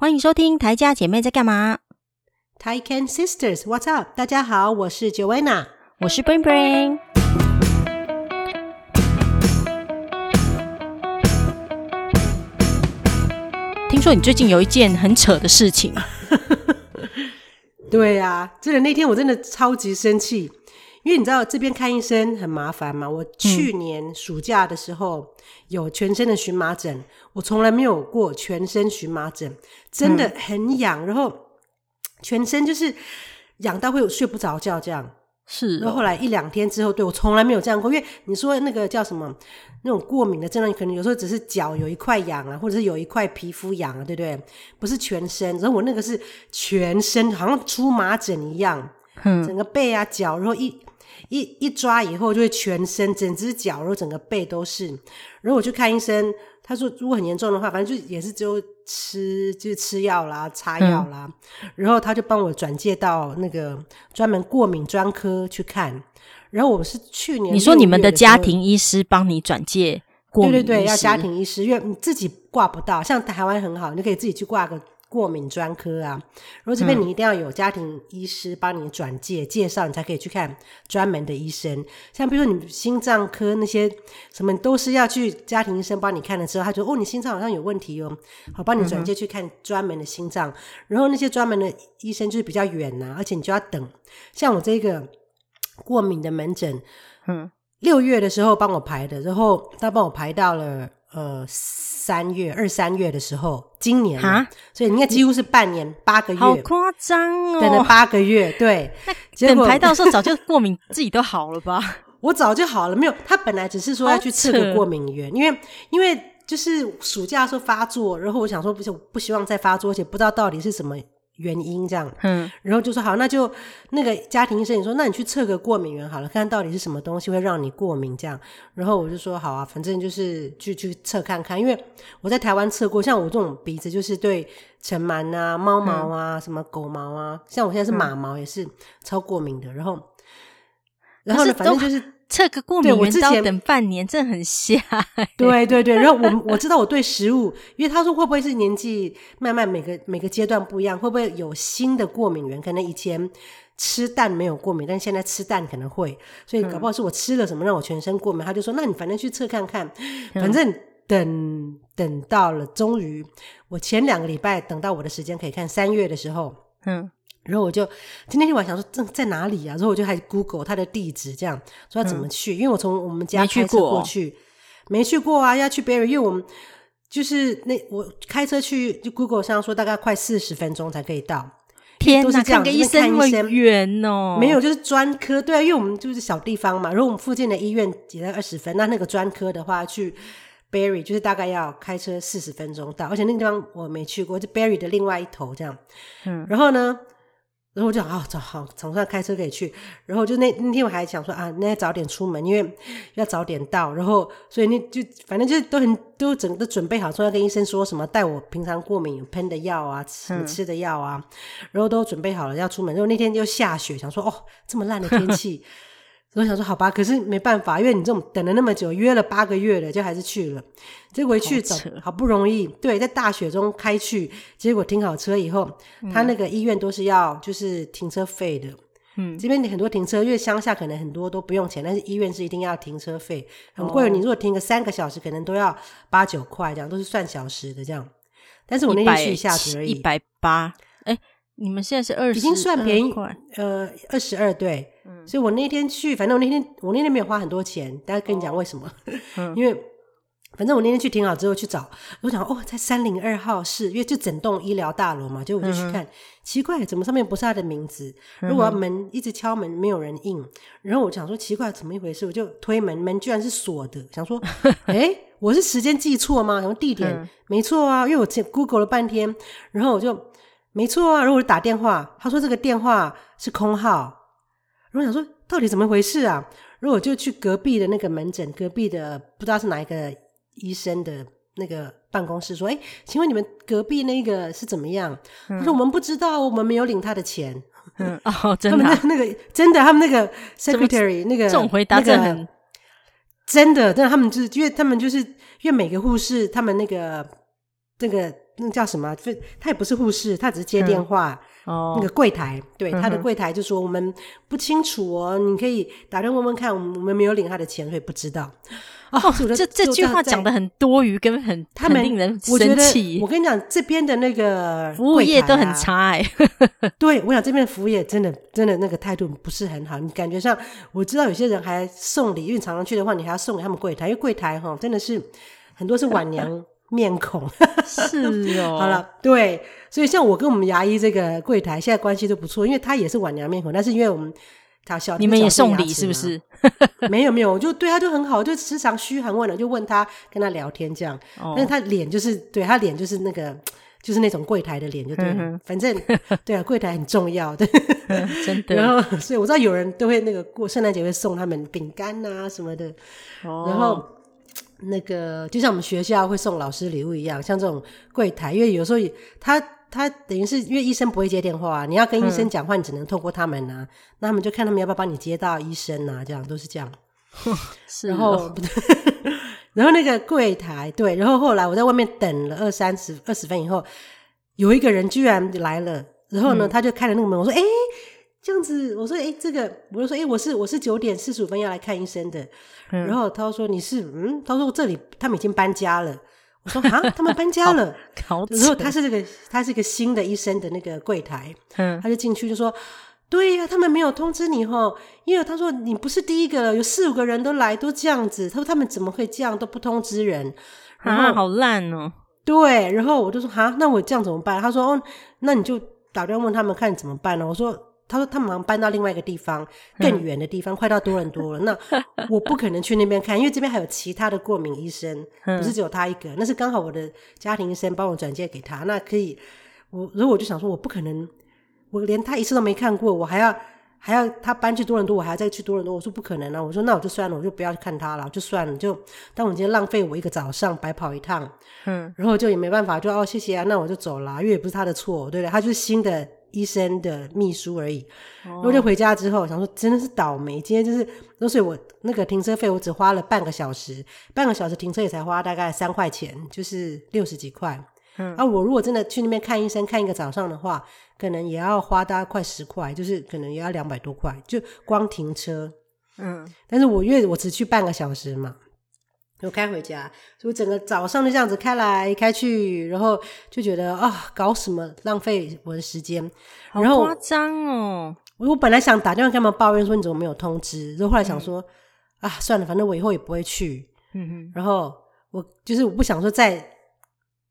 欢迎收听台家姐妹在干嘛？Taiken Sisters，What's up？大家好，我是 Joanna，我是 Brain Brain。听说你最近有一件很扯的事情。对呀、啊，真的那天我真的超级生气。因为你知道这边看医生很麻烦嘛，我去年暑假的时候有全身的荨麻疹，嗯、我从来没有过全身荨麻疹，真的很痒，嗯、然后全身就是痒到会有睡不着觉这样。是、哦，然后后来一两天之后，对，我从来没有这样过，因为你说那个叫什么那种过敏的症状，可能有时候只是脚有一块痒啊，或者是有一块皮肤痒啊，对不对？不是全身，然后我那个是全身，好像出麻疹一样，嗯，整个背啊脚，然后一。一一抓以后就会全身整只脚，然后整个背都是。然后我去看医生，他说如果很严重的话，反正就也是只有吃，就是吃药啦、擦药啦。嗯、然后他就帮我转介到那个专门过敏专科去看。然后我是去年，你说你们的家庭医师帮你转介过敏？对对对，要家庭医师，因为你自己挂不到。像台湾很好，你可以自己去挂个。过敏专科啊，然后这边你一定要有家庭医师帮你转介、嗯、介绍，你才可以去看专门的医生。像比如说你心脏科那些什么，都是要去家庭医生帮你看了之后，他就哦，你心脏好像有问题哦，好帮你转介去看专门的心脏。嗯、然后那些专门的医生就是比较远呐、啊，而且你就要等。像我这个过敏的门诊，嗯，六月的时候帮我排的，然后他帮我排到了。呃，三月二三月的时候，今年啊，所以你看几乎是半年八个月，好夸张哦！等了八个月，对，等排到时候早就过敏自己都好了吧？我早就好了，没有，他本来只是说要去测个过敏源，因为因为就是暑假的时候发作，然后我想说不是不希望再发作，而且不知道到底是什么。原因这样，嗯，然后就说好，那就那个家庭医生你说，那你去测个过敏源好了，看看到底是什么东西会让你过敏这样。然后我就说好啊，反正就是去去测看看，因为我在台湾测过，像我这种鼻子就是对尘螨啊、猫毛啊、嗯、什么狗毛啊，像我现在是马毛也是超过敏的。然后，然后呢，反正就是。测个过敏原要等半年，这很瞎、欸。对对对，然后我我知道我对食物，因为他说会不会是年纪慢慢每个每个阶段不一样，会不会有新的过敏源？可能以前吃蛋没有过敏，但现在吃蛋可能会，所以搞不好是我吃了什么让我全身过敏。嗯、他就说，那你反正去测看看，反正等、嗯、等到了，终于我前两个礼拜等到我的时间可以看三月的时候，嗯。然后我就今天天晚上说这在哪里啊？然后我就还 Google 他的地址，这样说要怎么去？嗯、因为我从我们家开车过去，没去过，啊，要去 Berry，因为我们就是那我开车去就 Google 上说大概快四十分钟才可以到。天哪，都是这样，医生那么远哦？没有，就是专科，对啊，因为我们就是小地方嘛。如果我们附近的医院也在二十分，那那个专科的话去 Berry 就是大概要开车四十分钟到，而且那个地方我没去过，就 Berry 的另外一头这样。嗯，然后呢？然后我就啊，早好，总算开车可以去。然后就那那天我还想说啊，那早点出门，因为要早点到。然后所以那就反正就都很都整个都准备好，说要跟医生说什么，带我平常过敏喷的药啊，吃吃的药啊，嗯、然后都准备好了要出门。然后那天又下雪，想说哦，这么烂的天气。我想说好吧，可是没办法，因为你这种等了那么久，约了八个月了，就还是去了。结果回去找，好不容易，对，在大雪中开去，结果停好车以后，嗯、他那个医院都是要就是停车费的。嗯，这边很多停车，因为乡下可能很多都不用钱，但是医院是一定要停车费，很贵。哦、你如果停个三个小时，可能都要八九块，这样都是算小时的这样。但是我那天去一下子而已，一百八。哎，你们现在是二十，已经算便宜，呃，二十二对。嗯，所以我那天去，反正我那天我那天没有花很多钱，大家跟你讲为什么？嗯、因为反正我那天去停好之后去找，我想哦，在三零二号室，因为就整栋医疗大楼嘛，就我就去看，嗯、奇怪，怎么上面不是他的名字？如果门一直敲门没有人应，然后我想说奇怪，怎么一回事？我就推门，门居然是锁的，想说，哎，我是时间记错吗？然后地点、嗯、没错啊，因为我 Google 了半天，然后我就没错啊，然后我就打电话，他说这个电话是空号。然后想说到底怎么回事啊？然后我就去隔壁的那个门诊，隔壁的不知道是哪一个医生的那个办公室说：“哎，请问你们隔壁那个是怎么样？”他、嗯、说：“我们不知道，我们没有领他的钱。”嗯哦，真的、啊，他们那，个真的，他们那个 secretary 那个这种回答真的很、那个、真的，但，他们就是因为他们就是因为每个护士他们那个那个。那叫什么？就他也不是护士，他只是接电话。嗯、哦，那个柜台，对，他的柜台就说我们不清楚哦，你可以打电话问问看，我们没有领他的钱，所以不知道。哦，这这句话讲的很多余，跟很他们令人生气。我跟你讲，这边的那个服务业都很差哎。对，我想这边的服务业真的真的那个态度不是很好。你感觉上，我知道有些人还送礼，因为常常去的话，你还要送给他们柜台，因为柜台哈真的是很多是晚娘面孔。是哦。好了，对，所以像我跟我们牙医这个柜台现在关系都不错，因为他也是晚娘面孔，但是因为我们。他笑，你们也送礼是不是？没有没有，我就对他就很好，就时常嘘寒问暖，就问他跟他聊天这样。哦、但是他脸就是对他脸就是那个就是那种柜台的脸，就对了。嗯、哼反正对啊，柜台很重要，对，真的。然后所以我知道有人都会那个过圣诞节会送他们饼干啊什么的。哦、然后那个就像我们学校会送老师礼物一样，像这种柜台，因为有时候他。他等于是因为医生不会接电话，你要跟医生讲话，你只能透过他们呐、啊。嗯、那他们就看他们要不要帮你接到医生呐、啊，这样都是这样。是、哦，然后，然后那个柜台对，然后后来我在外面等了二三十二十分以后，有一个人居然来了，然后呢，嗯、他就开了那个门，我说：“哎，这样子。”我说：“哎，这个，我就说：哎，我是我是九点四十五分要来看医生的。嗯”然后他说：“你是嗯？”他说：“这里他们已经搬家了。”我说 啊，他们搬家了。然后他是这个，他是一个新的医生的那个柜台，嗯，他就进去就说，对呀，他们没有通知你齁，因为他说你不是第一个了，有四五个人都来都这样子，他说他们怎么会这样都不通知人，然后啊，好烂哦。对，然后我就说啊，那我这样怎么办？他说哦，那你就打电话问他们看怎么办呢？我说。他说他们好像搬到另外一个地方，更远的地方，嗯、快到多伦多了。那我不可能去那边看，因为这边还有其他的过敏医生，嗯、不是只有他一个。那是刚好我的家庭医生帮我转介给他，那可以。我如果我就想说，我不可能，我连他一次都没看过，我还要还要他搬去多伦多，我还要再去多伦多。我说不可能啊！我说那我就算了，我就不要去看他了，就算了。就当我今天浪费我一个早上白跑一趟，嗯，然后就也没办法，就哦谢谢啊，那我就走了，因为也不是他的错，对不对？他就是新的。医生的秘书而已，然后就回家之后想说真的是倒霉，今天就是，所以我那个停车费我只花了半个小时，半个小时停车也才花大概三块钱，就是六十几块。嗯，啊，我如果真的去那边看医生看一个早上的话，可能也要花大概快十块，就是可能也要两百多块，就光停车。嗯，但是我因为我只去半个小时嘛。就开回家，所以整个早上就这样子开来开去，然后就觉得啊，搞什么浪费我的时间，然后夸张哦！我我本来想打电话跟他们抱怨说你怎么没有通知，然后后来想说、嗯、啊，算了，反正我以后也不会去。嗯哼，然后我就是我不想说再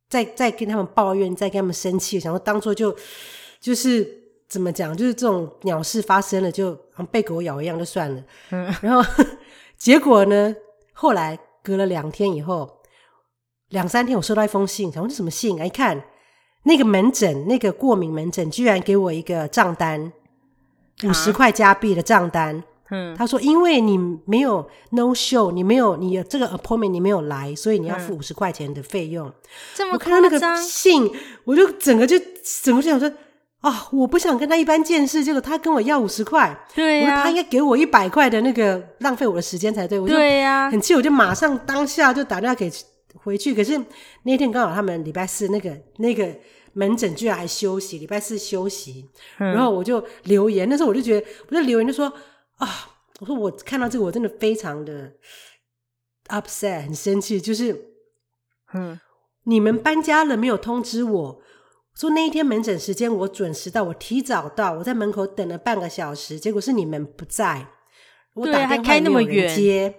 再再跟他们抱怨，再跟他们生气，想说当做就就是怎么讲，就是这种鸟事发生了，就像被狗咬一样，就算了。嗯，然后 结果呢，后来。隔了两天以后，两三天我收到一封信，想问这什么信？一看那个门诊，那个过敏门诊居然给我一个账单，五十块加币的账单。嗯，他说因为你没有 no show，你没有你有这个 appointment，你没有来，所以你要付五十块钱的费用。这么夸张？我看到那个信，我就整个就整个就想说。啊、哦！我不想跟他一般见识，结果他跟我要五十块，对呀、啊，他应该给我一百块的那个浪费我的时间才对。我就对呀，很气，我就马上当下就打电话给回去。可是那天刚好他们礼拜四那个那个门诊居然还休息，礼拜四休息，嗯、然后我就留言。那时候我就觉得，我就留言就说啊，我说我看到这个我真的非常的 upset，很生气，就是嗯，你们搬家了没有通知我？说那一天门诊时间我准时到，我提早到，我在门口等了半个小时，结果是你们不在，我打电话没有人接，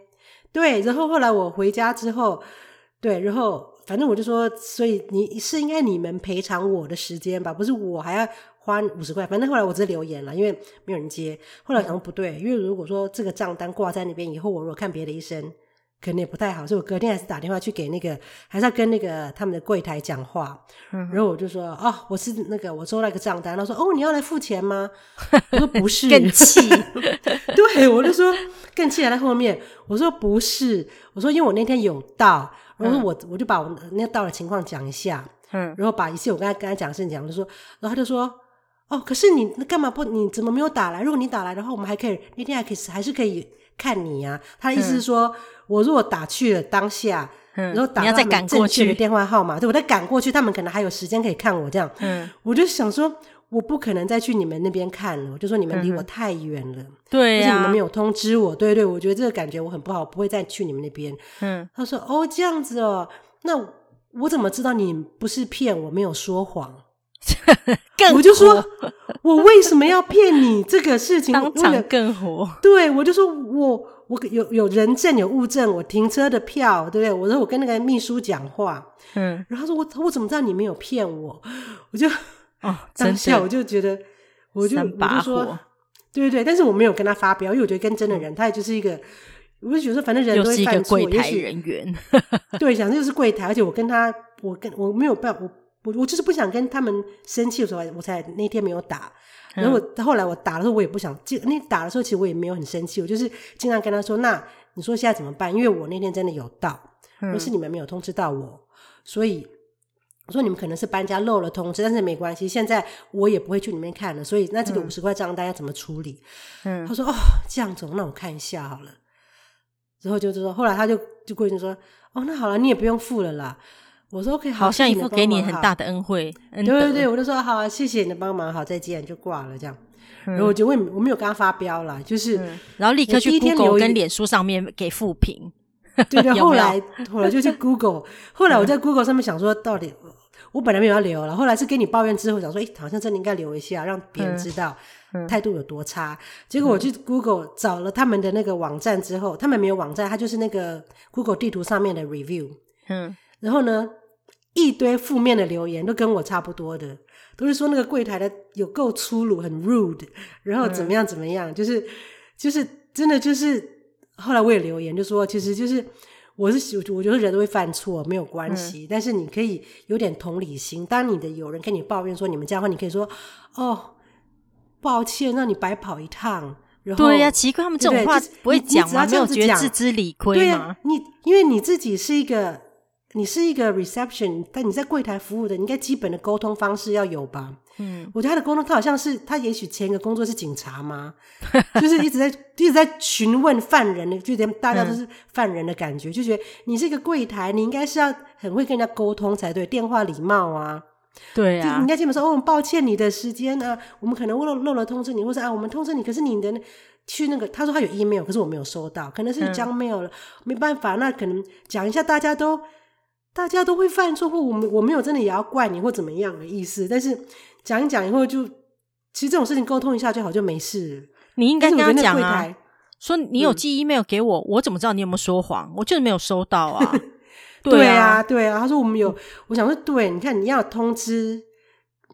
对，然后后来我回家之后，对，然后反正我就说，所以你是应该你们赔偿我的时间吧，不是我还要花五十块，反正后来我直接留言了，因为没有人接，后来想说不对，因为如果说这个账单挂在那边以后，我如果看别的医生。可能也不太好，所以我隔天还是打电话去给那个，还是要跟那个他们的柜台讲话。嗯、然后我就说：“哦，我是那个，我收了一个账单。”他说：“哦，你要来付钱吗？”我说：“不是。”更气。对，我就说更气还在后面。我说：“不是。”我说：“因为我那天有到，然后我、嗯、我就把我那到的情况讲一下，嗯，然后把一切我刚才跟他讲的事情讲，我就说，然后他就说：‘哦，可是你那干嘛不？你怎么没有打来？如果你打来的话，我们还可以那天还可以还是可以。’”看你啊。他的意思是说，嗯、我如果打去了当下，嗯、然后打到他们正确的电话号码，对，我再赶过去，他们可能还有时间可以看我这样。嗯，我就想说。我不可能再去你们那边看了，我就说你们离我太远了，嗯、对呀、啊，而且你们没有通知我，对对，我觉得这个感觉我很不好，我不会再去你们那边。嗯，他说哦这样子哦，那我怎么知道你不是骗我，没有说谎？更火我就说，我为什么要骗你？这个事情 当场更火。对，我就说我我有有人证有物证，我停车的票，对不对？我说我跟那个秘书讲话，嗯，然后说我我怎么知道你没有骗我？我就。哦，当下我就觉得，我就我就说，对对对，但是我没有跟他发飙，因为我觉得跟真的人，他也就是一个，我就觉得反正人都会犯错，柜台人员，对，想就是柜台，而且我跟他，我跟我没有办法，我我我就是不想跟他们生气的时候，我才那天没有打。然后我后来我打的时候，我也不想，就那打的时候，其实我也没有很生气，我就是经常跟他说，那你说现在怎么办？因为我那天真的有到，而是你们没有通知到我，所以。我说你们可能是搬家漏了通知，但是没关系，现在我也不会去里面看了，所以那这个五十块账单要怎么处理？嗯，他说哦这样子，那我看一下好了。之后就是说，后来他就就过去说，哦那好了，你也不用付了啦。我说 OK，好，好像一副给你很大的恩惠。对对对，我就说好啊，谢谢你的帮忙，好再见，就挂了这样。然后我就问，我没有跟他发飙啦，就是然后立刻去 Google 跟脸书上面给负评。对对，后来后来就去 Google，后来我在 Google 上面想说到底。我本来没有要留了，后来是跟你抱怨之后，想说，哎、欸，好像真的应该留一下，让别人知道态度有多差。嗯、结果我去 Google 找了他们的那个网站之后，他们没有网站，它就是那个 Google 地图上面的 review。嗯，然后呢，一堆负面的留言都跟我差不多的，都是说那个柜台的有够粗鲁，很 rude，然后怎么样怎么样，嗯、就是就是真的就是。后来我也留言就说，其实就是。我是我觉得人都会犯错，没有关系。嗯、但是你可以有点同理心。当你的有人跟你抱怨说你们这样的话，你可以说：“哦，抱歉，让你白跑一趟。”然后对呀、啊，奇怪，他们这种话不会讲吗？没有觉得自知理亏吗？对啊，你因为你自己是一个，你是一个 reception，但你在柜台服务的，你应该基本的沟通方式要有吧？嗯，我觉得他的沟通，他好像是他也许前一个工作是警察吗？就是一直在一直在询问犯人的，就连大家都是犯人的感觉，嗯、就觉得你是一个柜台，你应该是要很会跟人家沟通才对，电话礼貌啊，对啊，你应该基本说哦，抱歉你的时间啊，我们可能漏漏了通知你，或者啊，我们通知你，可是你的去那个，他说他有 email，可是我没有收到，可能是 junk mail 了，嗯、没办法，那可能讲一下，大家都大家都会犯错，或我们我没有真的也要怪你或怎么样的意思，但是。讲一讲以后就，其实这种事情沟通一下就好，就没事。你应该跟他讲啊，说你有寄 email 给我，嗯、我怎么知道你有没有说谎？我就是没有收到 啊。对啊，对啊。他说我们有，我想说，对，你看你要通知，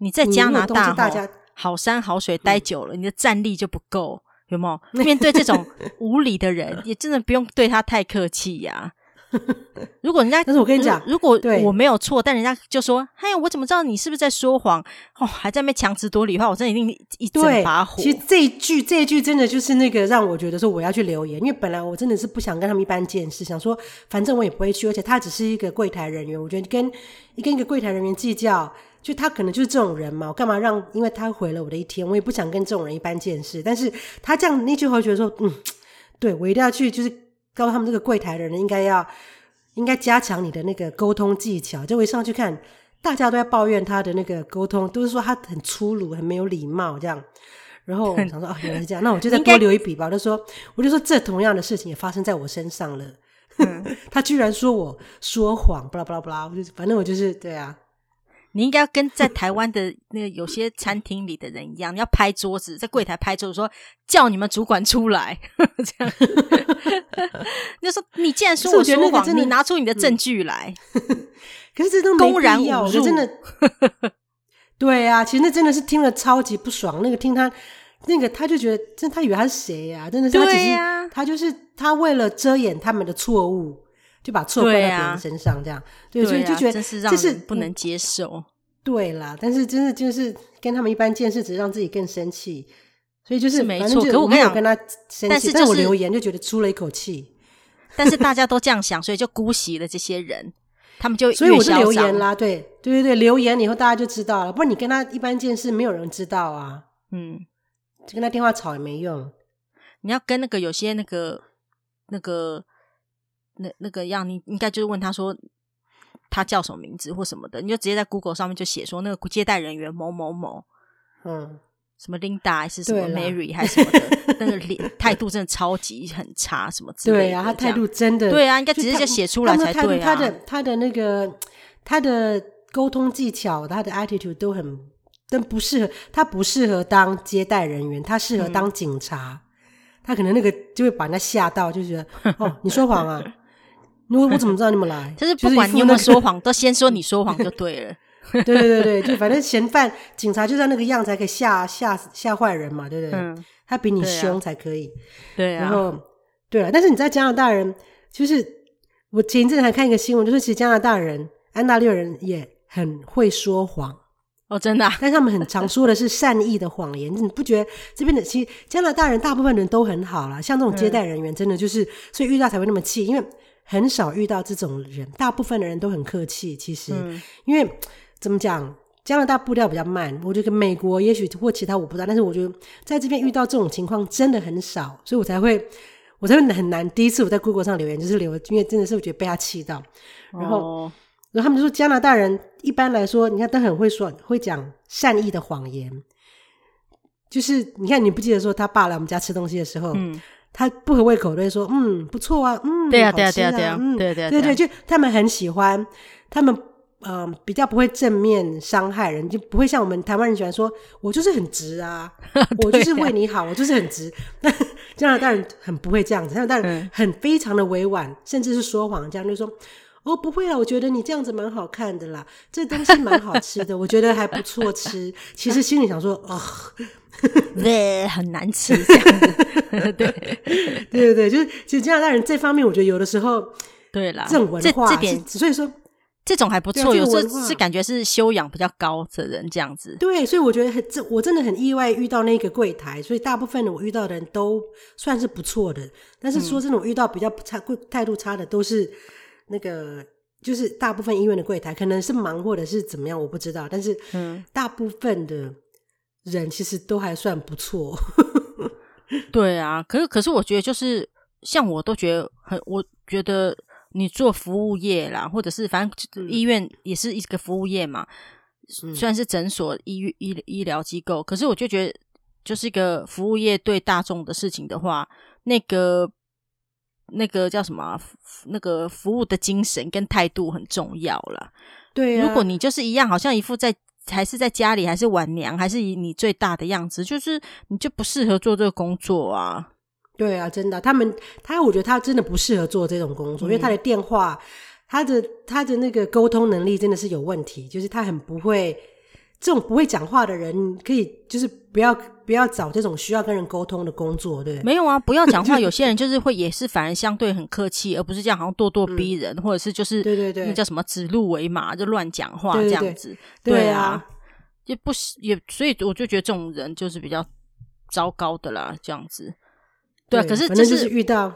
你在加拿大，大家好山好水待久了，嗯、你的战力就不够，有没有？面对这种无理的人，也真的不用对他太客气呀、啊。如果人家，但是我跟你讲，如果我没有错，但人家就说：“哎呀，我怎么知道你是不是在说谎？”哦，还在那边强词夺理的话，我真的一定一阵把火。其实这一句，这一句真的就是那个让我觉得说我要去留言，因为本来我真的是不想跟他们一般见识，想说反正我也不会去，而且他只是一个柜台人员，我觉得跟跟一个柜台人员计较，就他可能就是这种人嘛，我干嘛让？因为他毁了我的一天，我也不想跟这种人一般见识。但是他这样那句话，觉得说，嗯，对我一定要去，就是。告诉他们，这个柜台的人应该要应该加强你的那个沟通技巧。就我一上去看，大家都在抱怨他的那个沟通，都是说他很粗鲁、很没有礼貌这样。然后我想说，哦，原来是这样，那我就再多留一笔吧。我就说，我就说，这同样的事情也发生在我身上了。嗯、他居然说我说谎，巴拉巴拉巴拉，我就反正我就是对啊。你应该要跟在台湾的那个有些餐厅里的人一样，你要拍桌子，在柜台拍桌子，说叫你们主管出来，这样。你就说你既然说我说谎，你拿出你的证据来。嗯、可是这都没必要，我真的。对啊，其实那真的是听了超级不爽。那个听他那个，他就觉得，真他以为他是谁呀、啊？真的是他只是，啊、他就是他为了遮掩他们的错误。就把错怪到别人身上，这样对，对，所以就觉得这是不能接受。对啦，但是真的就是跟他们一般见识，只是让自己更生气。所以就是没错，可我没有跟他生气，但是但我留言就觉得出了一口气。但是大家 都这样想，所以就姑息了这些人，他们就所以我是留言啦。对对对对，留言以后大家就知道了，不然你跟他一般见识，没有人知道啊。嗯，就跟他电话吵也没用。你要跟那个有些那个。那个那那个样，你应该就是问他说他叫什么名字或什么的，你就直接在 Google 上面就写说那个接待人员某某某，嗯，什么 Linda 还是什么 Mary 还是什么的，那个脸态度真的超级很差，什么之类的。对啊，他态度真的对啊，应该直接就写出来才对啊。他的他的那个他的沟通技巧，他的 attitude 都很。但不适合，他不适合当接待人员，他适合当警察。嗯、他可能那个就会把人家吓到，就觉得 哦，你说谎啊！我我怎么知道你们来？就是不管你有没有说谎，都先说你说谎就对了。对对对对，就反正嫌犯警察就在那个样子，才可以吓吓吓坏人嘛，对不对？嗯、他比你凶才可以。对啊。然后对啊，但是你在加拿大人，就是我前一阵还看一个新闻，就是其实加拿大人、安大略人也很会说谎。哦，真的、啊，但他们很常说的是善意的谎言，你不觉得这边的其实加拿大人大部分人都很好啦，像这种接待人员真的就是，嗯、所以遇到才会那么气，因为很少遇到这种人，大部分的人都很客气。其实，嗯、因为怎么讲，加拿大步调比较慢，我觉得美国也许或其他我不知道，但是我觉得在这边遇到这种情况真的很少，所以我才会我才会很难。第一次我在 Google 上留言就是留，因为真的是我觉得被他气到，然后。哦然后他们就说，加拿大人一般来说，你看都很会说，会讲善意的谎言。就是你看，你不记得说他爸来我们家吃东西的时候，嗯，他不合胃口都会说，嗯，不错啊，嗯，对啊，对啊，对啊，对啊，嗯，对对对对，就他们很喜欢，他们嗯、呃、比较不会正面伤害人，就不会像我们台湾人喜欢说，我就是很直啊，我就是为你好，我就是很直。那 加拿大人很不会这样子，加拿大人很非常的委婉，甚至是说谎，这样就说。哦，不会啊，我觉得你这样子蛮好看的啦，这东西蛮好吃的，我觉得还不错吃。其实心里想说，哦，对，很难吃这样子。对，对对对，就是其实加拿大人这方面，我觉得有的时候，对啦，这种文化，这点，所以说这种还不错，有时候是感觉是修养比较高的人这样子。对，所以我觉得很这，我真的很意外遇到那个柜台，所以大部分的我遇到的人都算是不错的。但是说这种遇到比较差、贵态度差的，都是。那个就是大部分医院的柜台可能是忙或者是怎么样，我不知道。但是，嗯，大部分的人其实都还算不错。对啊，可是可是我觉得就是像我都觉得很，我觉得你做服务业啦，或者是反正医院也是一个服务业嘛，嗯、虽然是诊所、医院、医医疗机构，可是我就觉得就是一个服务业对大众的事情的话，那个。那个叫什么、啊？那个服务的精神跟态度很重要了。对、啊，如果你就是一样，好像一副在还是在家里，还是晚娘，还是以你最大的样子，就是你就不适合做这个工作啊。对啊，真的，他们他，我觉得他真的不适合做这种工作，嗯、因为他的电话，他的他的那个沟通能力真的是有问题，就是他很不会。这种不会讲话的人，可以就是不要不要找这种需要跟人沟通的工作，对？没有啊，不要讲话。有些人就是会也是反而相对很客气，而不是这样好像咄咄逼人，嗯、或者是就是对对对，那叫什么指鹿为马，就乱讲话这样子。对，对，对，对啊，也不也，所以我就觉得这种人就是比较糟糕的啦，这样子。对可是这是，是遇到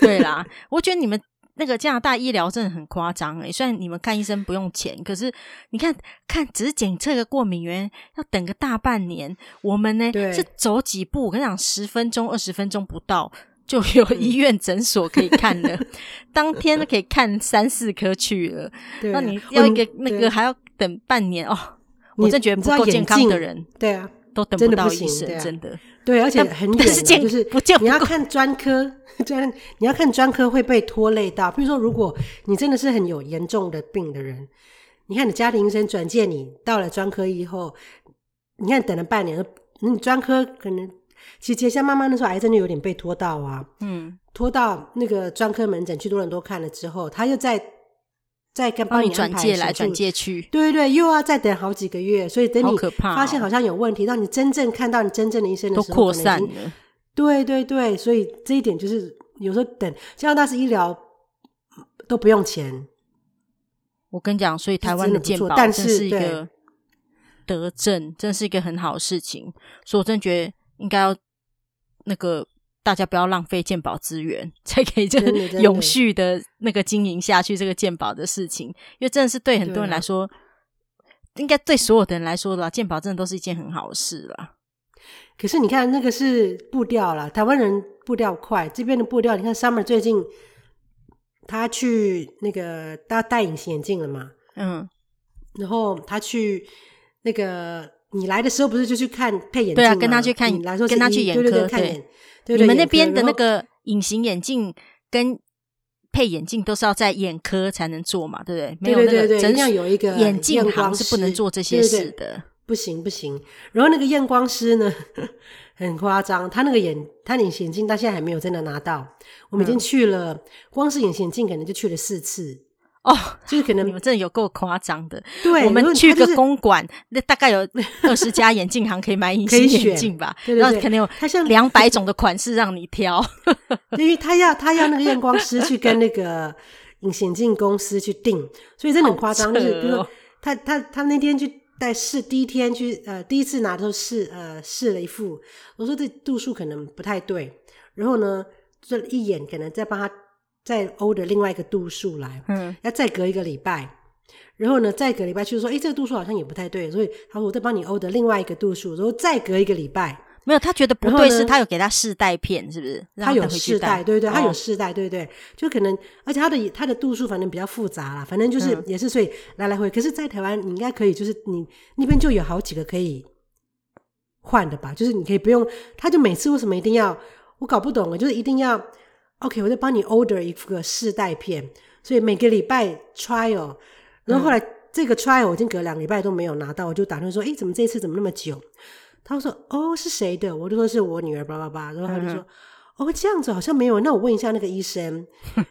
对啦，我觉得你们。那个加拿大医疗真的很夸张诶，虽然你们看医生不用钱，可是你看看只是检测个过敏源要等个大半年，我们呢对是走几步，我跟你讲，十分钟、二十分钟不到就有医院诊所可以看了，当天都可以看三四科去了。那你要一个那个还要等半年哦，我真觉得不够健康的人，对啊，都等不到医生，真的。对，而且很 远，是就是你要看专科，专你要看专科会被拖累到。比如说，如果你真的是很有严重的病的人，你看你家庭医生转介你到了专科以后，你看等了半年，你专科可能其实像妈妈那时候癌症就有点被拖到啊，嗯，拖到那个专科门诊去多伦多看了之后，他又在。再跟帮你转借来转借去，对对对，又要再等好几个月，所以等你发现好像有问题，哦、让你真正看到你真正的医生的时候，都扩散了。对对对，所以这一点就是有时候等加拿大是医疗都不用钱。我跟你讲，所以台湾的健保真是一个德政，真是一个很好的事情。所以我真觉得应该要那个。大家不要浪费鉴宝资源，才可以就是永续的那个经营下去这个鉴宝的事情，因为真的是对很多人来说，啊、应该对所有的人来说啦，鉴宝真的都是一件很好的事啦。可是你看那个是步调啦，台湾人步调快，这边的步调，你看 Summer 最近他去那个他戴隐形眼镜了嘛？嗯，然后他去那个你来的时候不是就去看配眼镜？对啊，跟他去看，来说跟他去眼科，对对对，看眼。对对对，你们那边的那个隐形眼镜跟配眼镜都是要在眼科才能做嘛？对不对？没有那个真正有一个眼镜行是不能做这些事的。对对对不行不行，然后那个验光师呢，很夸张，他那个眼，他隐形眼镜到现在还没有真的拿到。我们已经去了，嗯、光是隐形眼镜可能就去了四次哦，就是可能你们真的有够夸张的。对，我们去个公馆，那大概有二十家眼镜行可以买隐形眼镜吧？对对对，然后可能有它像两百种的款式让你挑，因为他要他要那个验光师去跟那个隐形眼镜公司去定，所以真的很夸张。就是比如说他他他那天去。在试第一天去，呃，第一次拿的时候试，呃，试了一副，我说这度数可能不太对，然后呢，这一眼可能再帮他再 order 另外一个度数来，嗯，要再隔一个礼拜，然后呢，再隔礼拜去说，哎，这个度数好像也不太对，所以他说我再帮你 order 另外一个度数，然后再隔一个礼拜。没有，他觉得不对，是他有给他试戴片，是不是？他有试戴，对对，他有试戴，对对，就可能，而且他的他的度数反正比较复杂啦，反正就是也是所以来来回。可是，在台湾你应该可以，就是你那边就有好几个可以换的吧？就是你可以不用，他就每次为什么一定要？我搞不懂了，就是一定要 OK，我再帮你 order 一个试戴片，所以每个礼拜 trial，然后后来这个 trial 我已经隔两个礼拜都没有拿到，我就打算说，哎，怎么这次怎么那么久？他说：“哦，是谁的？”我就说：“是我女儿。”叭叭叭，然后他就说：“嗯、哦，这样子好像没有。”那我问一下那个医生，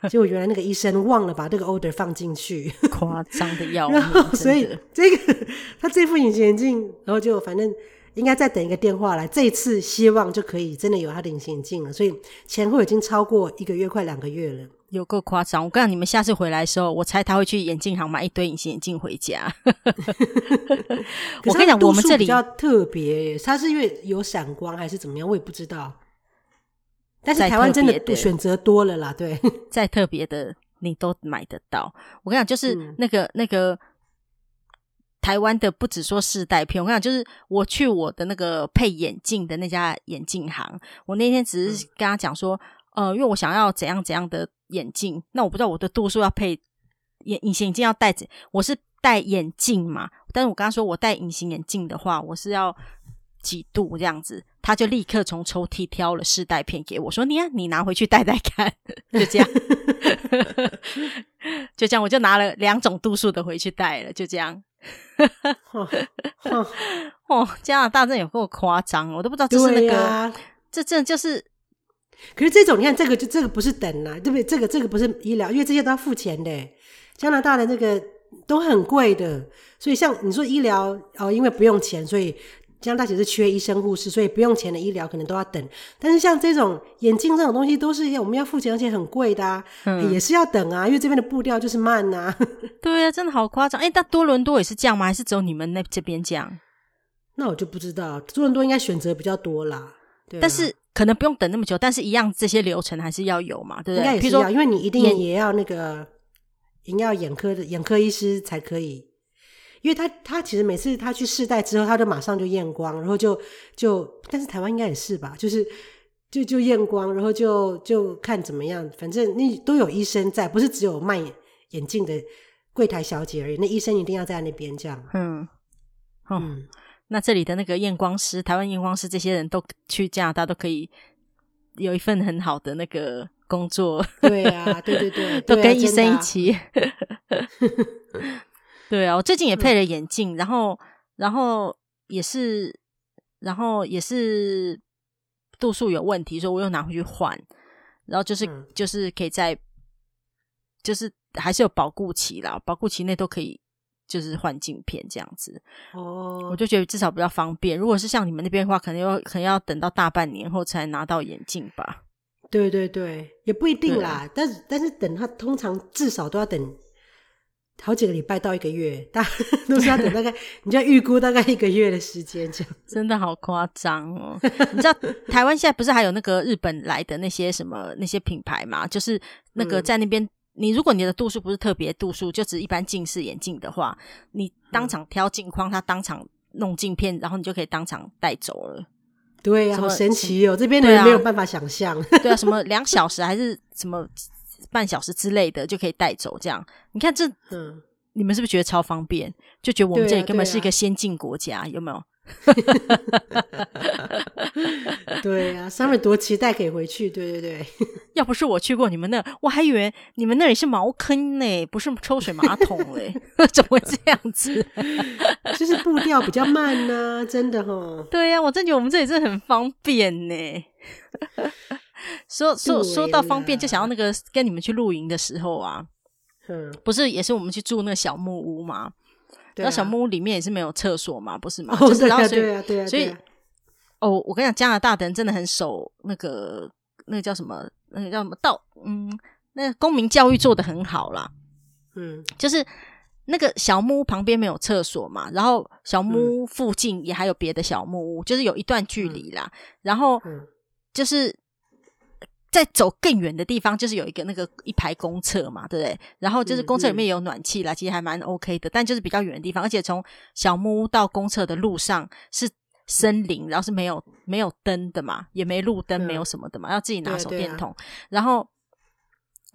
结果原来那个医生忘了把这个 order 放进去，夸张的要命。然后所以这个 他这副隐形眼镜，然后就反正应该再等一个电话来。这一次希望就可以真的有他的隐形眼镜了。所以前后已经超过一个月，快两个月了。有够夸张！我告诉你们，下次回来的时候，我猜他会去眼镜行买一堆隐形眼镜回家。我跟你讲，我们这里比较特别，它是因为有闪光还是怎么样，我也不知道。但是台湾真的选择多了啦，对，再特别的你都买得到。我跟你讲，就是那个、嗯、那个台湾的，不只说试戴片。我跟你讲，就是我去我的那个配眼镜的那家眼镜行，我那天只是跟他讲说。嗯呃，因为我想要怎样怎样的眼镜，那我不知道我的度数要配眼隐形眼镜要戴，我是戴眼镜嘛？但是我刚刚说我戴隐形眼镜的话，我是要几度这样子？他就立刻从抽屉挑了试戴片给我，说：“你啊，你拿回去戴戴看。”就这样，就这样，我就拿了两种度数的回去戴了，就这样。哦，加拿大真的有够夸张，我都不知道这是那个，啊、这这就是。可是这种，你看这个就这个不是等啊，对不对？这个这个不是医疗，因为这些都要付钱的。加拿大的那个都很贵的，所以像你说医疗哦，因为不用钱，所以加拿大其实缺医生护士，所以不用钱的医疗可能都要等。但是像这种眼镜这种东西，都是要我们要付钱，而且很贵的啊，嗯，也是要等啊，因为这边的步调就是慢啊。对啊，真的好夸张。哎，但多伦多也是这样吗？还是只有你们那这边这样？那我就不知道，多伦多应该选择比较多啦。对啊，但是。可能不用等那么久，但是一样这些流程还是要有嘛，对不对？应该也是要，因为你一定也要那个，也要眼科的眼科医师才可以，因为他他其实每次他去试戴之后，他就马上就验光，然后就就，但是台湾应该也是吧，就是就就验光，然后就就看怎么样，反正那都有医生在，不是只有卖眼镜的柜台小姐而已，那医生一定要在那边这样。嗯，嗯。那这里的那个验光师，台湾验光师，这些人都去加拿大都可以有一份很好的那个工作。对啊，对对对，都跟医生一起。对啊，我最近也配了眼镜，嗯，然后然后也是然后也是度数有问题，所以我又拿回去换。然后就是，嗯，就是可以在就是还是有保固期啦，保固期内都可以。就是换镜片这样子哦，oh. 我就觉得至少比较方便。如果是像你们那边的话，可能要可能要等到大半年后才拿到眼镜吧。对对对，也不一定啦。但是但是等它通常至少都要等好几个礼拜到一个月，大都是要等大概 你就要预估大概一个月的时间这样。真的好夸张哦！你知道台湾现在不是还有那个日本来的那些什么那些品牌吗？就是那个在那边。嗯你如果你的度数不是特别度数，就只一般近视眼镜的话，你当场挑镜框，他当场弄镜片，然后你就可以当场带走了。对呀、啊，好神奇哦！这边的人没有办法想象。对啊，什么两小时还是什么半小时之类的就可以带走？这样你看这，嗯，你们是不是觉得超方便？就觉得我们这里根本是一个先进国家，啊啊、有没有？对呀、啊，Summer 多期待可以回去。对对对，要不是我去过你们那，我还以为你们那里是茅坑呢，不是抽水马桶嘞，怎么会这样子？就是步调比较慢呢、啊，真的哈。对呀、啊，我真觉得我们这里真的很方便呢。说说说到方便，就想要那个跟你们去露营的时候啊，嗯，不是也是我们去住那个小木屋吗？那、啊、小木屋里面也是没有厕所嘛，不是吗？哦、就是然后所以对啊，对啊，所以哦，我跟你讲，加拿大的人真的很守那个那个叫什么，那个叫什么道，嗯，那个公民教育做得很好啦。嗯，就是那个小木屋旁边没有厕所嘛，然后小木屋附近也还有别的小木屋，嗯、就是有一段距离啦。嗯、然后就是。再走更远的地方，就是有一个那个一排公厕嘛，对不对？然后就是公厕里面也有暖气啦，其实还蛮 OK 的。但就是比较远的地方，而且从小木屋到公厕的路上是森林，然后是没有没有灯的嘛，也没路灯，没有什么的嘛，嗯、要自己拿手电筒。啊、然后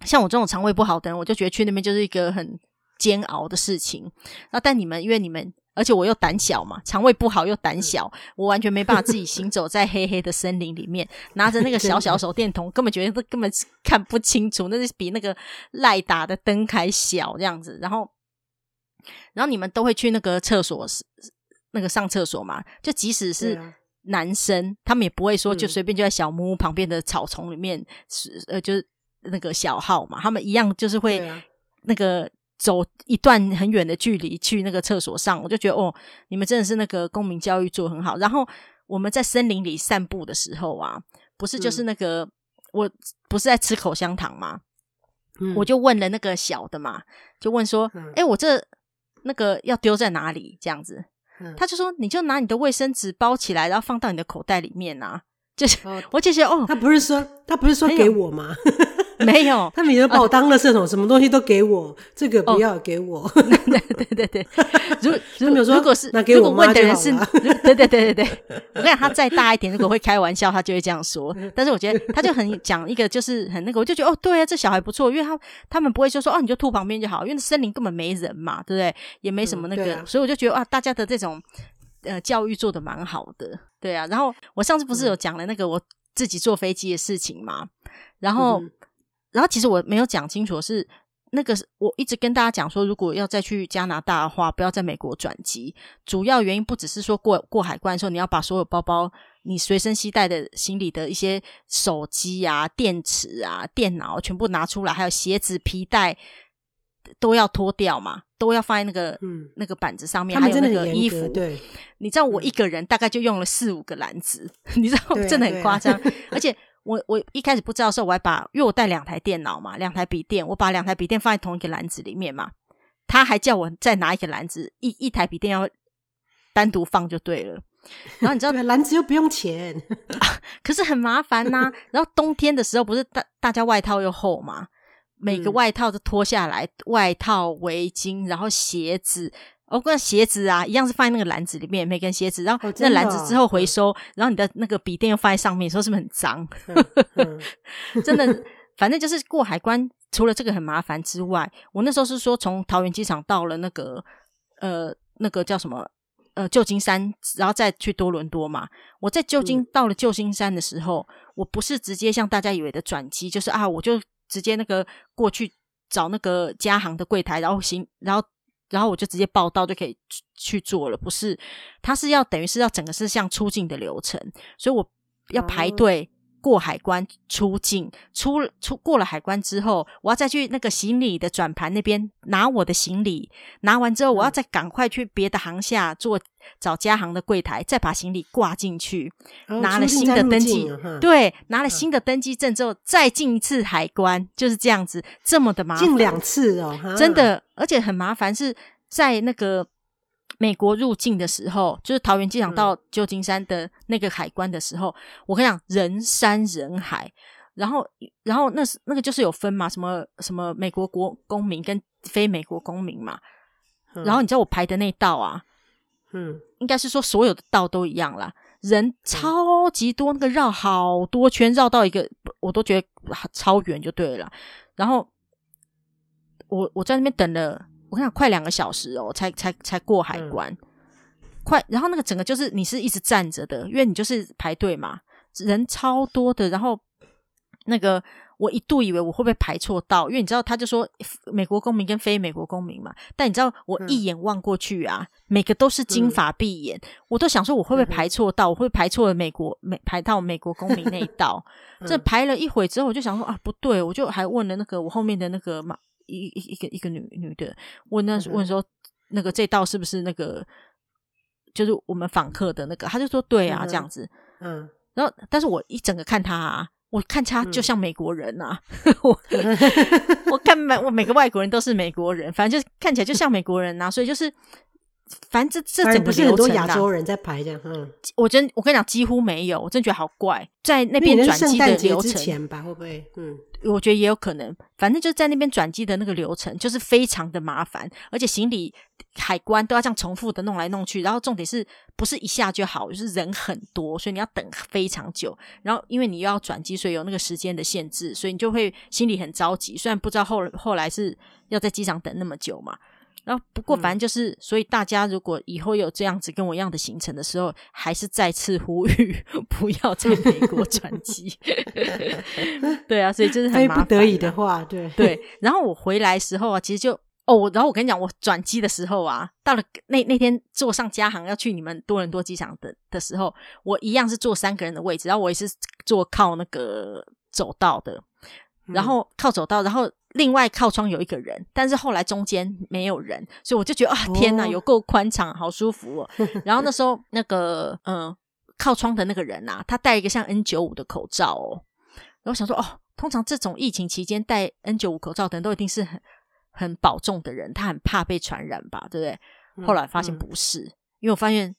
像我这种肠胃不好的人，我就觉得去那边就是一个很煎熬的事情。那但你们，因为你们。而且我又胆小嘛，肠胃不好又胆小，我完全没办法自己行走在黑黑的森林里面，拿着那个小小手电筒，根本觉得根本看不清楚，那是比那个赖打的灯还小这样子。然后，然后你们都会去那个厕所，那个上厕所嘛？就即使是男生，他们也不会说就随便就在小木屋旁边的草丛里面，是呃，就是那个小号嘛，他们一样就是会那个。走一段很远的距离去那个厕所上，我就觉得哦，你们真的是那个公民教育做很好。然后我们在森林里散步的时候啊，不是就是那个、嗯、我不是在吃口香糖吗？嗯、我就问了那个小的嘛，就问说：“哎、嗯欸，我这那个要丢在哪里？”这样子，嗯、他就说：“你就拿你的卫生纸包起来，然后放到你的口袋里面啊。”就是，哦、我就觉得哦，他不是说他不是说给我吗？没有，他每天把我当了圾桶，什么东西都给我，这个不要给我。对对对对，如 如果说如果是如果问的人是，对对对对对，我跟你讲，他再大一点，如果会开玩笑，他就会这样说。但是我觉得他就很讲一个，就是很那个，我就觉得哦，对啊，这小孩不错，因为他他们不会就说哦，你就吐旁边就好，因为森林根本没人嘛，对不对？也没什么那个，所以我就觉得啊，大家的这种呃教育做得蛮好的，对啊。然后我上次不是有讲了那个我自己坐飞机的事情嘛，然后。然后其实我没有讲清楚，是那个我一直跟大家讲说，如果要再去加拿大的话，不要在美国转机。主要原因不只是说过过海关的时候，你要把所有包包、你随身携带的行李的一些手机啊、电池啊、电脑全部拿出来，还有鞋子、皮带都要脱掉嘛，都要放在那个、嗯、那个板子上面。还有那个衣服，对，你知道我一个人大概就用了四五个篮子，你知道真的很夸张，而且。我我一开始不知道的时候，我还把，因为我带两台电脑嘛，两台笔电，我把两台笔电放在同一个篮子里面嘛。他还叫我再拿一个篮子，一一台笔电要单独放就对了。然后你知道，篮子又不用钱，啊，可是很麻烦呐，啊。然后冬天的时候，不是大大家外套又厚嘛，每个外套都脱下来，嗯、外套、围巾，然后鞋子。我跟鞋子啊一样是放在那个篮子里面，每根鞋子，然后那篮子之后回收，哦、然后你的那个笔电又放在上面，说是不是很脏？嗯嗯、真的，反正就是过海关，除了这个很麻烦之外，我那时候是说从桃园机场到了那个呃那个叫什么呃旧金山，然后再去多伦多嘛。我在旧金、嗯、到了旧金山的时候，我不是直接像大家以为的转机，就是啊我就直接那个过去找那个加航的柜台，然后行，然后。然后我就直接报到就可以去做了，不是，他是要等于是要整个是像出境的流程，所以我要排队过海关出境，出出过了海关之后，我要再去那个行李的转盘那边拿我的行李，拿完之后我要再赶快去别的航下做找家行的柜台，再把行李挂进去，拿了新的登记，对，拿了新的登记证之后再进一次海关，就是这样子，这么的麻烦，进两次哦，真的，而且很麻烦，是在那个。美国入境的时候，就是桃园机场到旧金山的那个海关的时候，嗯、我跟你讲，人山人海。然后，然后那是那个就是有分嘛，什么什么美国国公民跟非美国公民嘛。嗯、然后你知道我排的那道啊，嗯，应该是说所有的道都一样啦。人超级多，那个绕好多圈，绕到一个我都觉得超远就对了。然后我我在那边等了，我看快两个小时哦，才才才过海关，嗯、快。然后那个整个就是你是一直站着的，因为你就是排队嘛，人超多的。然后那个。我一度以为我会不会排错道，因为你知道，他就说美国公民跟非美国公民嘛。但你知道，我一眼望过去啊，嗯、每个都是金发碧眼，嗯、我都想说我会不会排错道，嗯、我会不会排错了美国美排到美国公民那一道。嗯、这排了一会之后，我就想说啊，不对，我就还问了那个我后面的那个嘛一一一个一个女女的，问那问说那个这道是不是那个就是我们访客的那个？他就说对啊，这样子。嗯，然后但是我一整个看他啊。我看他就像美国人 呐，我我看每我每个外国人都是美国人，反正就是看起来就像美国人呐，所以就是，反正这这整个流程，很多亚洲人在排这样，嗯，我真我跟你讲几乎没有，我真觉得好怪，在那边转机的流程前吧，会不会？嗯。我觉得也有可能，反正就是在那边转机的那个流程，就是非常的麻烦，而且行李海关都要这样重复的弄来弄去，然后重点是不是一下就好，就是人很多，所以你要等非常久，然后因为你又要转机，所以有那个时间的限制，所以你就会心里很着急。虽然不知道后后来是要在机场等那么久嘛。然后，不过反正就是，嗯、所以大家如果以后有这样子跟我一样的行程的时候，还是再次呼吁 不要在美国转机。对啊，所以就是很麻烦。非不得已的话，对对。然后我回来时候啊，其实就哦，然后我跟你讲，我转机的时候啊，到了那那天坐上加航要去你们多伦多机场的的时候，我一样是坐三个人的位置，然后我也是坐靠那个走道的，然后靠走道，然后。另外靠窗有一个人，但是后来中间没有人，所以我就觉得啊，天哪，有够宽敞，好舒服哦。然后那时候那个嗯，靠窗的那个人啊，他戴一个像 N 九五的口罩哦。然后想说哦，通常这种疫情期间戴 N 九五口罩的人都一定是很很保重的人，他很怕被传染吧，对不对？后来发现不是，嗯嗯、因为我发现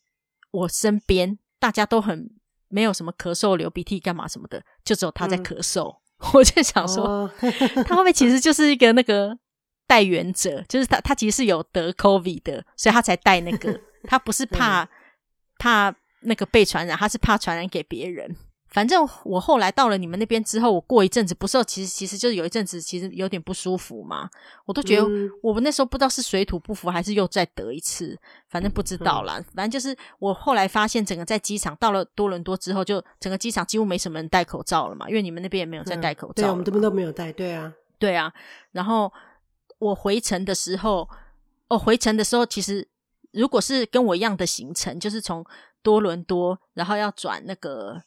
我身边大家都很没有什么咳嗽、流鼻涕干嘛什么的，就只有他在咳嗽。嗯 我就想说，哦、他后面其实就是一个那个带源者，就是他他其实是有得 COVID 的，所以他才带那个，他不是 怕、嗯、怕那个被传染，他是怕传染给别人。反正我后来到了你们那边之后，我过一阵子不是，其实其实就是有一阵子其实有点不舒服嘛，我都觉得我们那时候不知道是水土不服还是又再得一次，反正不知道啦。反正就是我后来发现，整个在机场到了多伦多之后，就整个机场几乎没什么人戴口罩了嘛，因为你们那边也没有在戴口罩，对，我们这边都没有戴，对啊，对啊。然后我回程的时候，哦，回程的时候其实如果是跟我一样的行程，就是从多伦多，然后要转那个。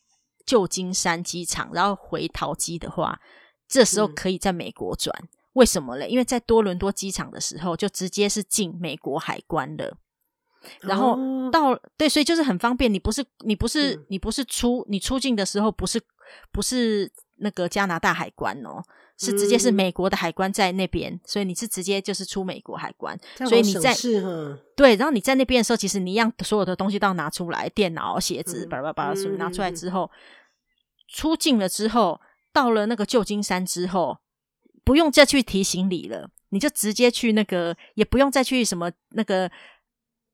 旧金山机场，然后回桃机的话，这时候可以在美国转。嗯、为什么嘞？因为在多伦多机场的时候，就直接是进美国海关了。然后到、哦、对，所以就是很方便。你不是你不是、嗯、你不是出你出境的时候，不是不是那个加拿大海关哦，是直接是美国的海关在那边，嗯、所以你是直接就是出美国海关。所以你在对，然后你在那边的时候，其实你一样所有的东西都要拿出来，电脑、鞋子，叭叭叭，所以拿出来之后。出境了之后，到了那个旧金山之后，不用再去提行李了，你就直接去那个，也不用再去什么那个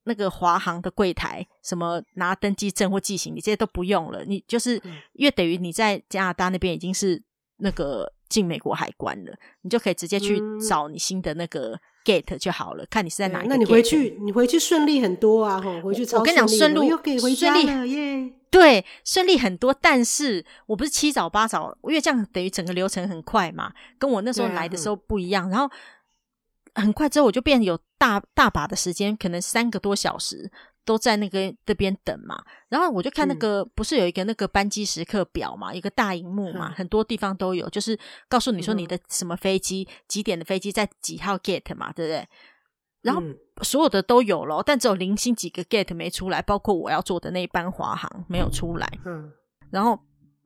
那个华航的柜台，什么拿登机证或寄行李，这些都不用了。你就是，因为等于你在加拿大那边已经是那个进美国海关了，你就可以直接去找你新的那个 gate 就好了。看你是在哪一个。那你回去，你回去顺利很多啊！吼，回去超，我跟你讲，顺路又可以回家了耶。对，顺利很多，但是我不是七早八早，因为这样等于整个流程很快嘛，跟我那时候来的时候不一样。啊嗯、然后很快之后，我就变有大大把的时间，可能三个多小时都在那个这边等嘛。然后我就看那个，嗯、不是有一个那个班机时刻表嘛，一个大荧幕嘛，嗯、很多地方都有，就是告诉你说你的什么飞机、嗯、几点的飞机在几号 gate 嘛，对不对？然后所有的都有了，但只有零星几个 gate 没出来，包括我要坐的那一班华航没有出来。嗯，然后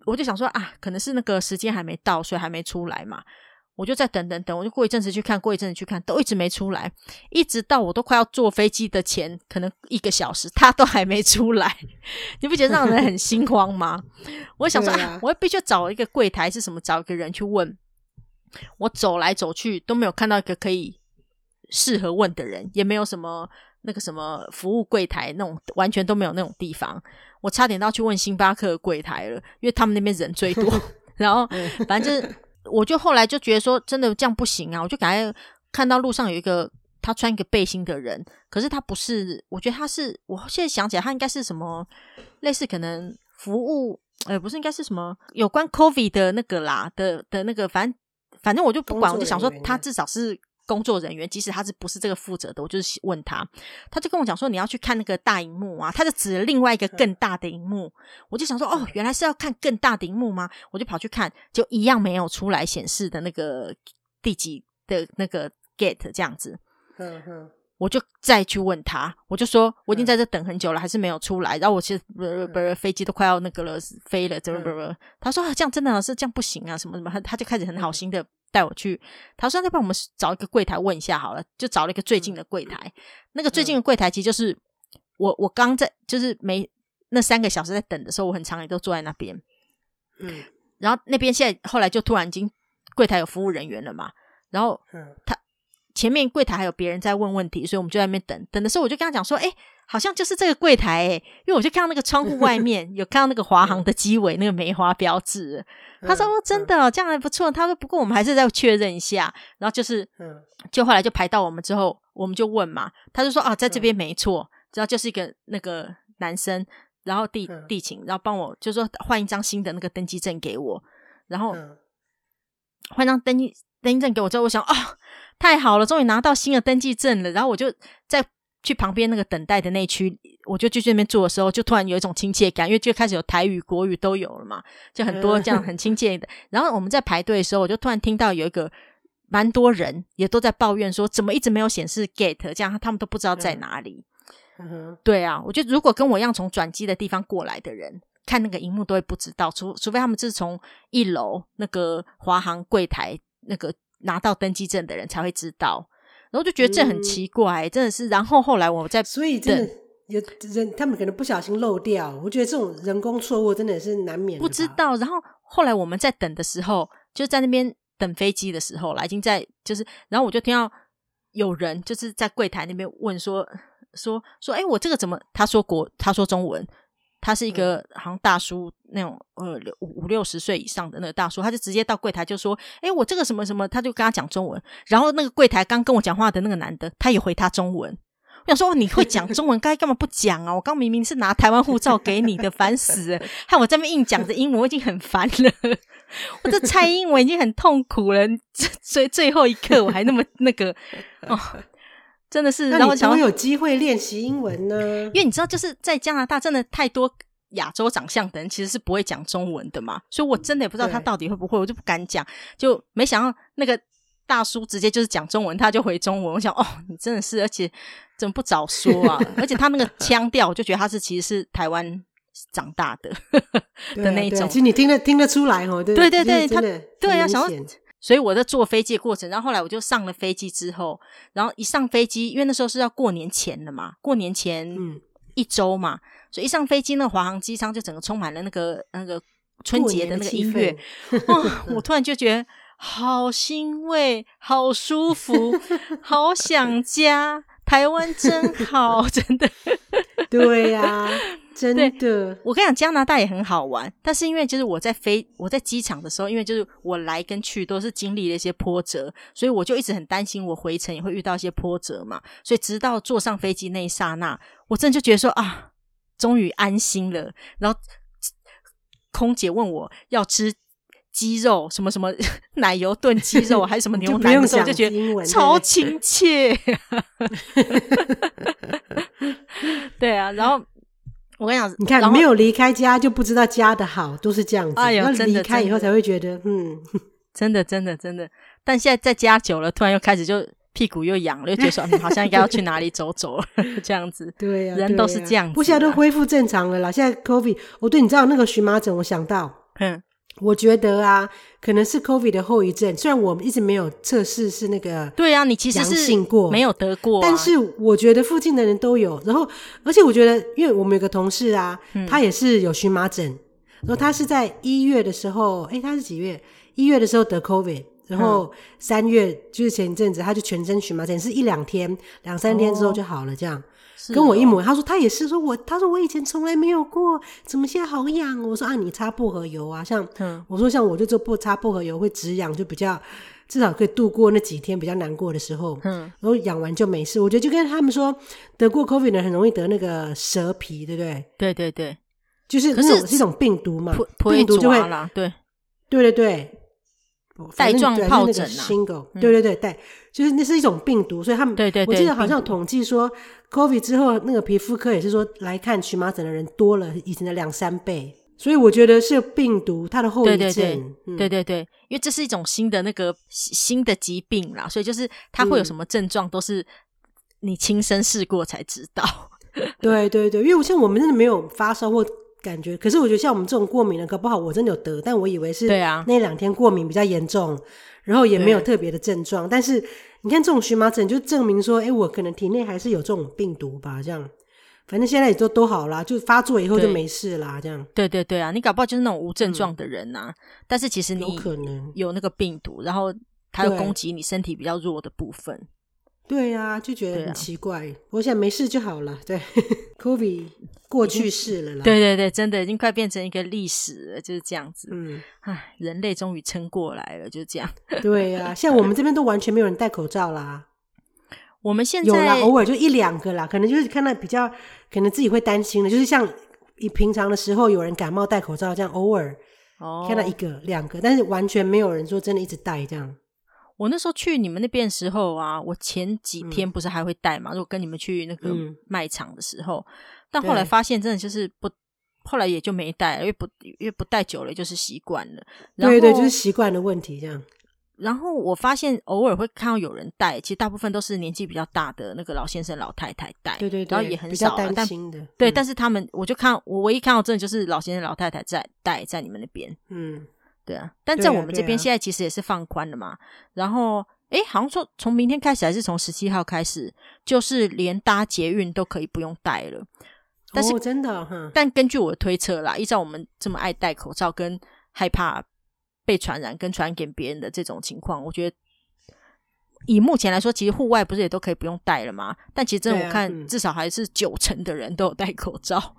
我就想说啊，可能是那个时间还没到，所以还没出来嘛。我就再等等等，我就过一阵子去看，过一阵子去看，都一直没出来，一直到我都快要坐飞机的前可能一个小时，他都还没出来。你不觉得让人很心慌吗？我想说啊，啊，我必须找一个柜台是什么，找一个人去问。我走来走去都没有看到一个可以。适合问的人也没有什么那个什么服务柜台那种，完全都没有那种地方。我差点都要去问星巴克的柜台了，因为他们那边人最多。然后反正就是，我就后来就觉得说，真的这样不行啊！我就赶快看到路上有一个他穿一个背心的人，可是他不是，我觉得他是，我现在想起来，他应该是什么类似可能服务，呃，不是，应该是什么有关 COVID 的那个啦的的那个，反正反正我就不管，我就想说他至少是。工作人员，即使他是不是这个负责的，我就是问他，他就跟我讲说，你要去看那个大荧幕啊，他就指了另外一个更大的荧幕，我就想说哦，原来是要看更大的荧幕吗？我就跑去看，就一样没有出来显示的那个第几的那个 gate 这样子，嗯哼，我就再去问他，我就说我已经在这等很久了，还是没有出来，然后我其实不是不飞机都快要那个了飞了，怎么不不，他说这样真的是这样不行啊，什么什么，他他就开始很好心的。带我去，他说：“那帮我们找一个柜台问一下好了。”就找了一个最近的柜台。那个最近的柜台其实就是我，我刚在就是没那三个小时在等的时候，我很长也都坐在那边。嗯，然后那边现在后来就突然间柜台有服务人员了嘛，然后他前面柜台还有别人在问问题，所以我们就在那边等。等的时候，我就跟他讲说：“哎。”好像就是这个柜台诶，因为我就看到那个窗户外 面有看到那个华航的机尾那个梅花标志。他说：“哦，真的，这样还不错。”他说：“不过我们还是再确认一下。”然后就是，就后来就排到我们之后，我们就问嘛，他就说：“啊，在这边没错。”然后就是一个那个男生，然后地地勤，然后帮我就说换一张新的那个登记证给我，然后换张登记登记证给我之后，我想哦，太好了，终于拿到新的登记证了。然后我就在。去旁边那个等待的那区，我就去这边坐的时候，就突然有一种亲切感，因为就开始有台语、国语都有了嘛，就很多这样很亲切的。然后我们在排队的时候，我就突然听到有一个蛮多人也都在抱怨说，怎么一直没有显示 gate，这样他们都不知道在哪里。嗯，对啊，我觉得如果跟我一样从转机的地方过来的人，看那个荧幕都会不知道，除除非他们是从一楼那个华航柜台那个拿到登机证的人才会知道。然后就觉得这很奇怪，嗯、真的是。然后后来我在，所以真的有人，他们可能不小心漏掉。我觉得这种人工错误真的是难免。不知道。然后后来我们在等的时候，就在那边等飞机的时候了，已经在就是，然后我就听到有人就是在柜台那边问说说说，哎，我这个怎么？他说国，他说中文。他是一个好像大叔那种，呃，五五六十岁以上的那个大叔，他就直接到柜台就说：“诶，我这个什么什么。”他就跟他讲中文。然后那个柜台刚跟我讲话的那个男的，他也回他中文。我想说，你会讲中文，该 干嘛不讲啊？我刚明明是拿台湾护照给你的，烦死了！害我这边硬讲着英文，我已经很烦了。我这猜英文已经很痛苦了，所以最后一刻我还那么那个哦。真的是，然后才会有机会练习英文呢？因为你知道，就是在加拿大，真的太多亚洲长相的人其实是不会讲中文的嘛，所以我真的也不知道他到底会不会，我就不敢讲。就没想到那个大叔直接就是讲中文，他就回中文。我想，哦，你真的是，而且怎么不早说啊？而且他那个腔调，我就觉得他是其实是台湾长大的 的那一种。其实你听得听得出来哦，对对对对，他对啊，想要。所以我在坐飞机的过程，然后后来我就上了飞机之后，然后一上飞机，因为那时候是要过年前的嘛，过年前一周嘛，嗯、所以一上飞机，那华航机舱就整个充满了那个那个春节的那个音乐，哦，我突然就觉得好欣慰，好舒服，好想家，台湾真好，真的，对呀、啊。真的，我跟你讲，加拿大也很好玩，但是因为就是我在飞，我在机场的时候，因为就是我来跟去都是经历了一些波折，所以我就一直很担心我回程也会遇到一些波折嘛。所以直到坐上飞机那一刹那，我真的就觉得说啊，终于安心了。然后空姐问我要吃鸡肉，什么什么 奶油炖鸡肉，还是什么牛奶的时候，就觉得超亲切。对啊，然后。我跟你讲，你看，没有离开家就不知道家的好，都是这样子。哎呦，真的，离开以后才会觉得，嗯，真的，真的，真的。但现在在家久了，突然又开始就屁股又痒了，又觉得说，嗯，好像应该要去哪里走走了，这样子。对呀，人都是这样子。不，现在都恢复正常了啦。现在 COVID，我，对，你知道那个荨麻疹，我想到，嗯。我觉得啊，可能是 COVID 的后遗症。虽然我们一直没有测试是那个，对啊，你其实是过没有得过，但是我觉得附近的人都有。然后，而且我觉得，因为我们有个同事啊，嗯、他也是有荨麻疹，然后他是在一月的时候，诶，他是几月？一月的时候得 COVID，然后三月就是前一阵子，他就全身荨麻疹，是一两天、两三天之后就好了，这样。跟我一模。他说他也是说我，他说我以前从来没有过，怎么现在好痒？我说啊，你擦薄荷油啊，像我说像我就做不擦薄荷油会止痒，就比较至少可以度过那几天比较难过的时候。嗯，然后痒完就没事。我觉得就跟他们说得过 COVID 的人很容易得那个蛇皮，对不对？对对对，就是那种是一种病毒嘛，病毒就会对对对对。带状疱疹啊，对对对，带就是那是一种病毒，所以他们对对，我记得好像统计说，COVID 之后那个皮肤科也是说来看荨麻疹的人多了以前的两三倍，所以我觉得是病毒它的后遗症，对对对，因为这是一种新的那个新的疾病啦，所以就是它会有什么症状都是你亲身试过才知道，对对对，因为我像我们真的没有发烧或。感觉，可是我觉得像我们这种过敏的，搞不好我真的有得，但我以为是对啊那两天过敏比较严重，啊、然后也没有特别的症状。但是你看这种荨麻疹，就证明说，哎、欸，我可能体内还是有这种病毒吧？这样，反正现在也都都好啦，就发作以后就没事啦。这样，对对对啊，你搞不好就是那种无症状的人呐、啊嗯，但是其实你有可能有那个病毒，然后它又攻击你身体比较弱的部分。对呀、啊，就觉得很奇怪。啊、我想没事就好了。对 k o b e 过去式了啦。对对对，真的已经快变成一个历史了，就是这样子。嗯，唉，人类终于撑过来了，就是这样。对呀、啊，像我们这边都完全没有人戴口罩啦。我们现在有啦，偶尔就一两个啦，可能就是看到比较，可能自己会担心的，就是像你平常的时候有人感冒戴口罩这样，偶尔哦看到一个两个，但是完全没有人说真的一直戴这样。我那时候去你们那边的时候啊，我前几天不是还会带嘛？如、嗯、果跟你们去那个卖场的时候、嗯，但后来发现真的就是不，后来也就没带，因为不因为不带久了就是习惯了。对对，就是习惯的问题这样。然后我发现偶尔会看到有人带，其实大部分都是年纪比较大的那个老先生老太太带。对对对，然后也很少担心的。对、嗯，但是他们我就看我唯一看到真的就是老先生老太太在带在你们那边。嗯。对啊，但在我们这边现在其实也是放宽了嘛。啊啊、然后，诶，好像说从明天开始还是从十七号开始，就是连搭捷运都可以不用戴了。但是、哦、真的但根据我的推测啦，依照我们这么爱戴口罩跟害怕被传染跟传染给别人的这种情况，我觉得以目前来说，其实户外不是也都可以不用戴了吗？但其实真的我看、啊嗯、至少还是九成的人都有戴口罩。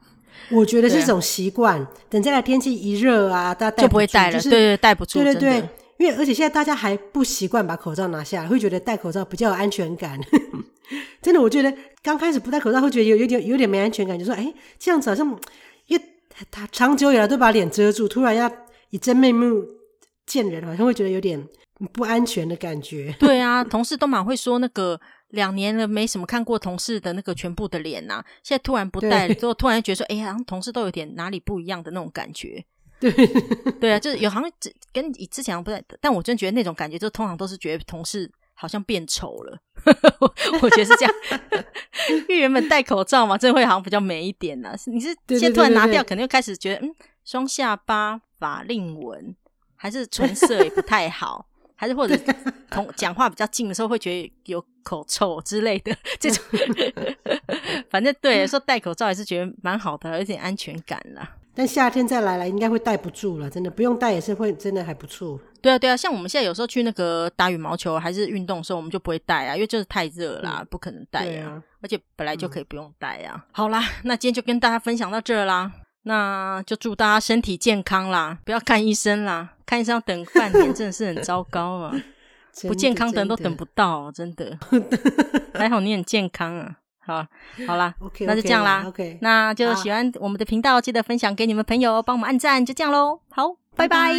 我觉得是一种习惯，等再来天气一热啊，大家就不会戴了，就是、对对，戴不住，对对对，因为而且现在大家还不习惯把口罩拿下来，会觉得戴口罩比较有安全感。真的，我觉得刚开始不戴口罩会觉得有有点有点没安全感，就说哎，这样子好像因为他长久以来都把脸遮住，突然要以真面目见人，好像会觉得有点不安全的感觉。对啊，同事都蛮会说那个。两年了，没什么看过同事的那个全部的脸呐、啊，现在突然不戴了，之后突然觉得说，哎呀，好像同事都有点哪里不一样的那种感觉。对，对啊，就是有好像跟你之前不太，但我真觉得那种感觉，就通常都是觉得同事好像变丑了。我觉得是这样，因为原本戴口罩嘛，真的会好像比较美一点呐、啊。你是现在突然拿掉，可能又开始觉得，嗯，双下巴、法令纹，还是唇色也不太好。还是或者 同讲话比较近的时候，会觉得有口臭之类的这种，反正对说戴口罩还是觉得蛮好的，有点安全感啦。但夏天再来了，应该会戴不住了，真的不用戴也是会真的还不错。对啊，对啊，像我们现在有时候去那个打羽毛球还是运动的时候，我们就不会戴啊，因为就是太热啦，不可能戴啊，啊。而且本来就可以不用戴啊。好啦，那今天就跟大家分享到这啦。那就祝大家身体健康啦，不要看医生啦，看医生要等半年，真的是很糟糕啊！不健康的人都等不到，真的。还好你很健康啊！好，好啦，okay, 那就这样啦。OK，那就喜欢我们的频道，记得分享给你们朋友，帮我们按赞，就这样喽。好，拜拜。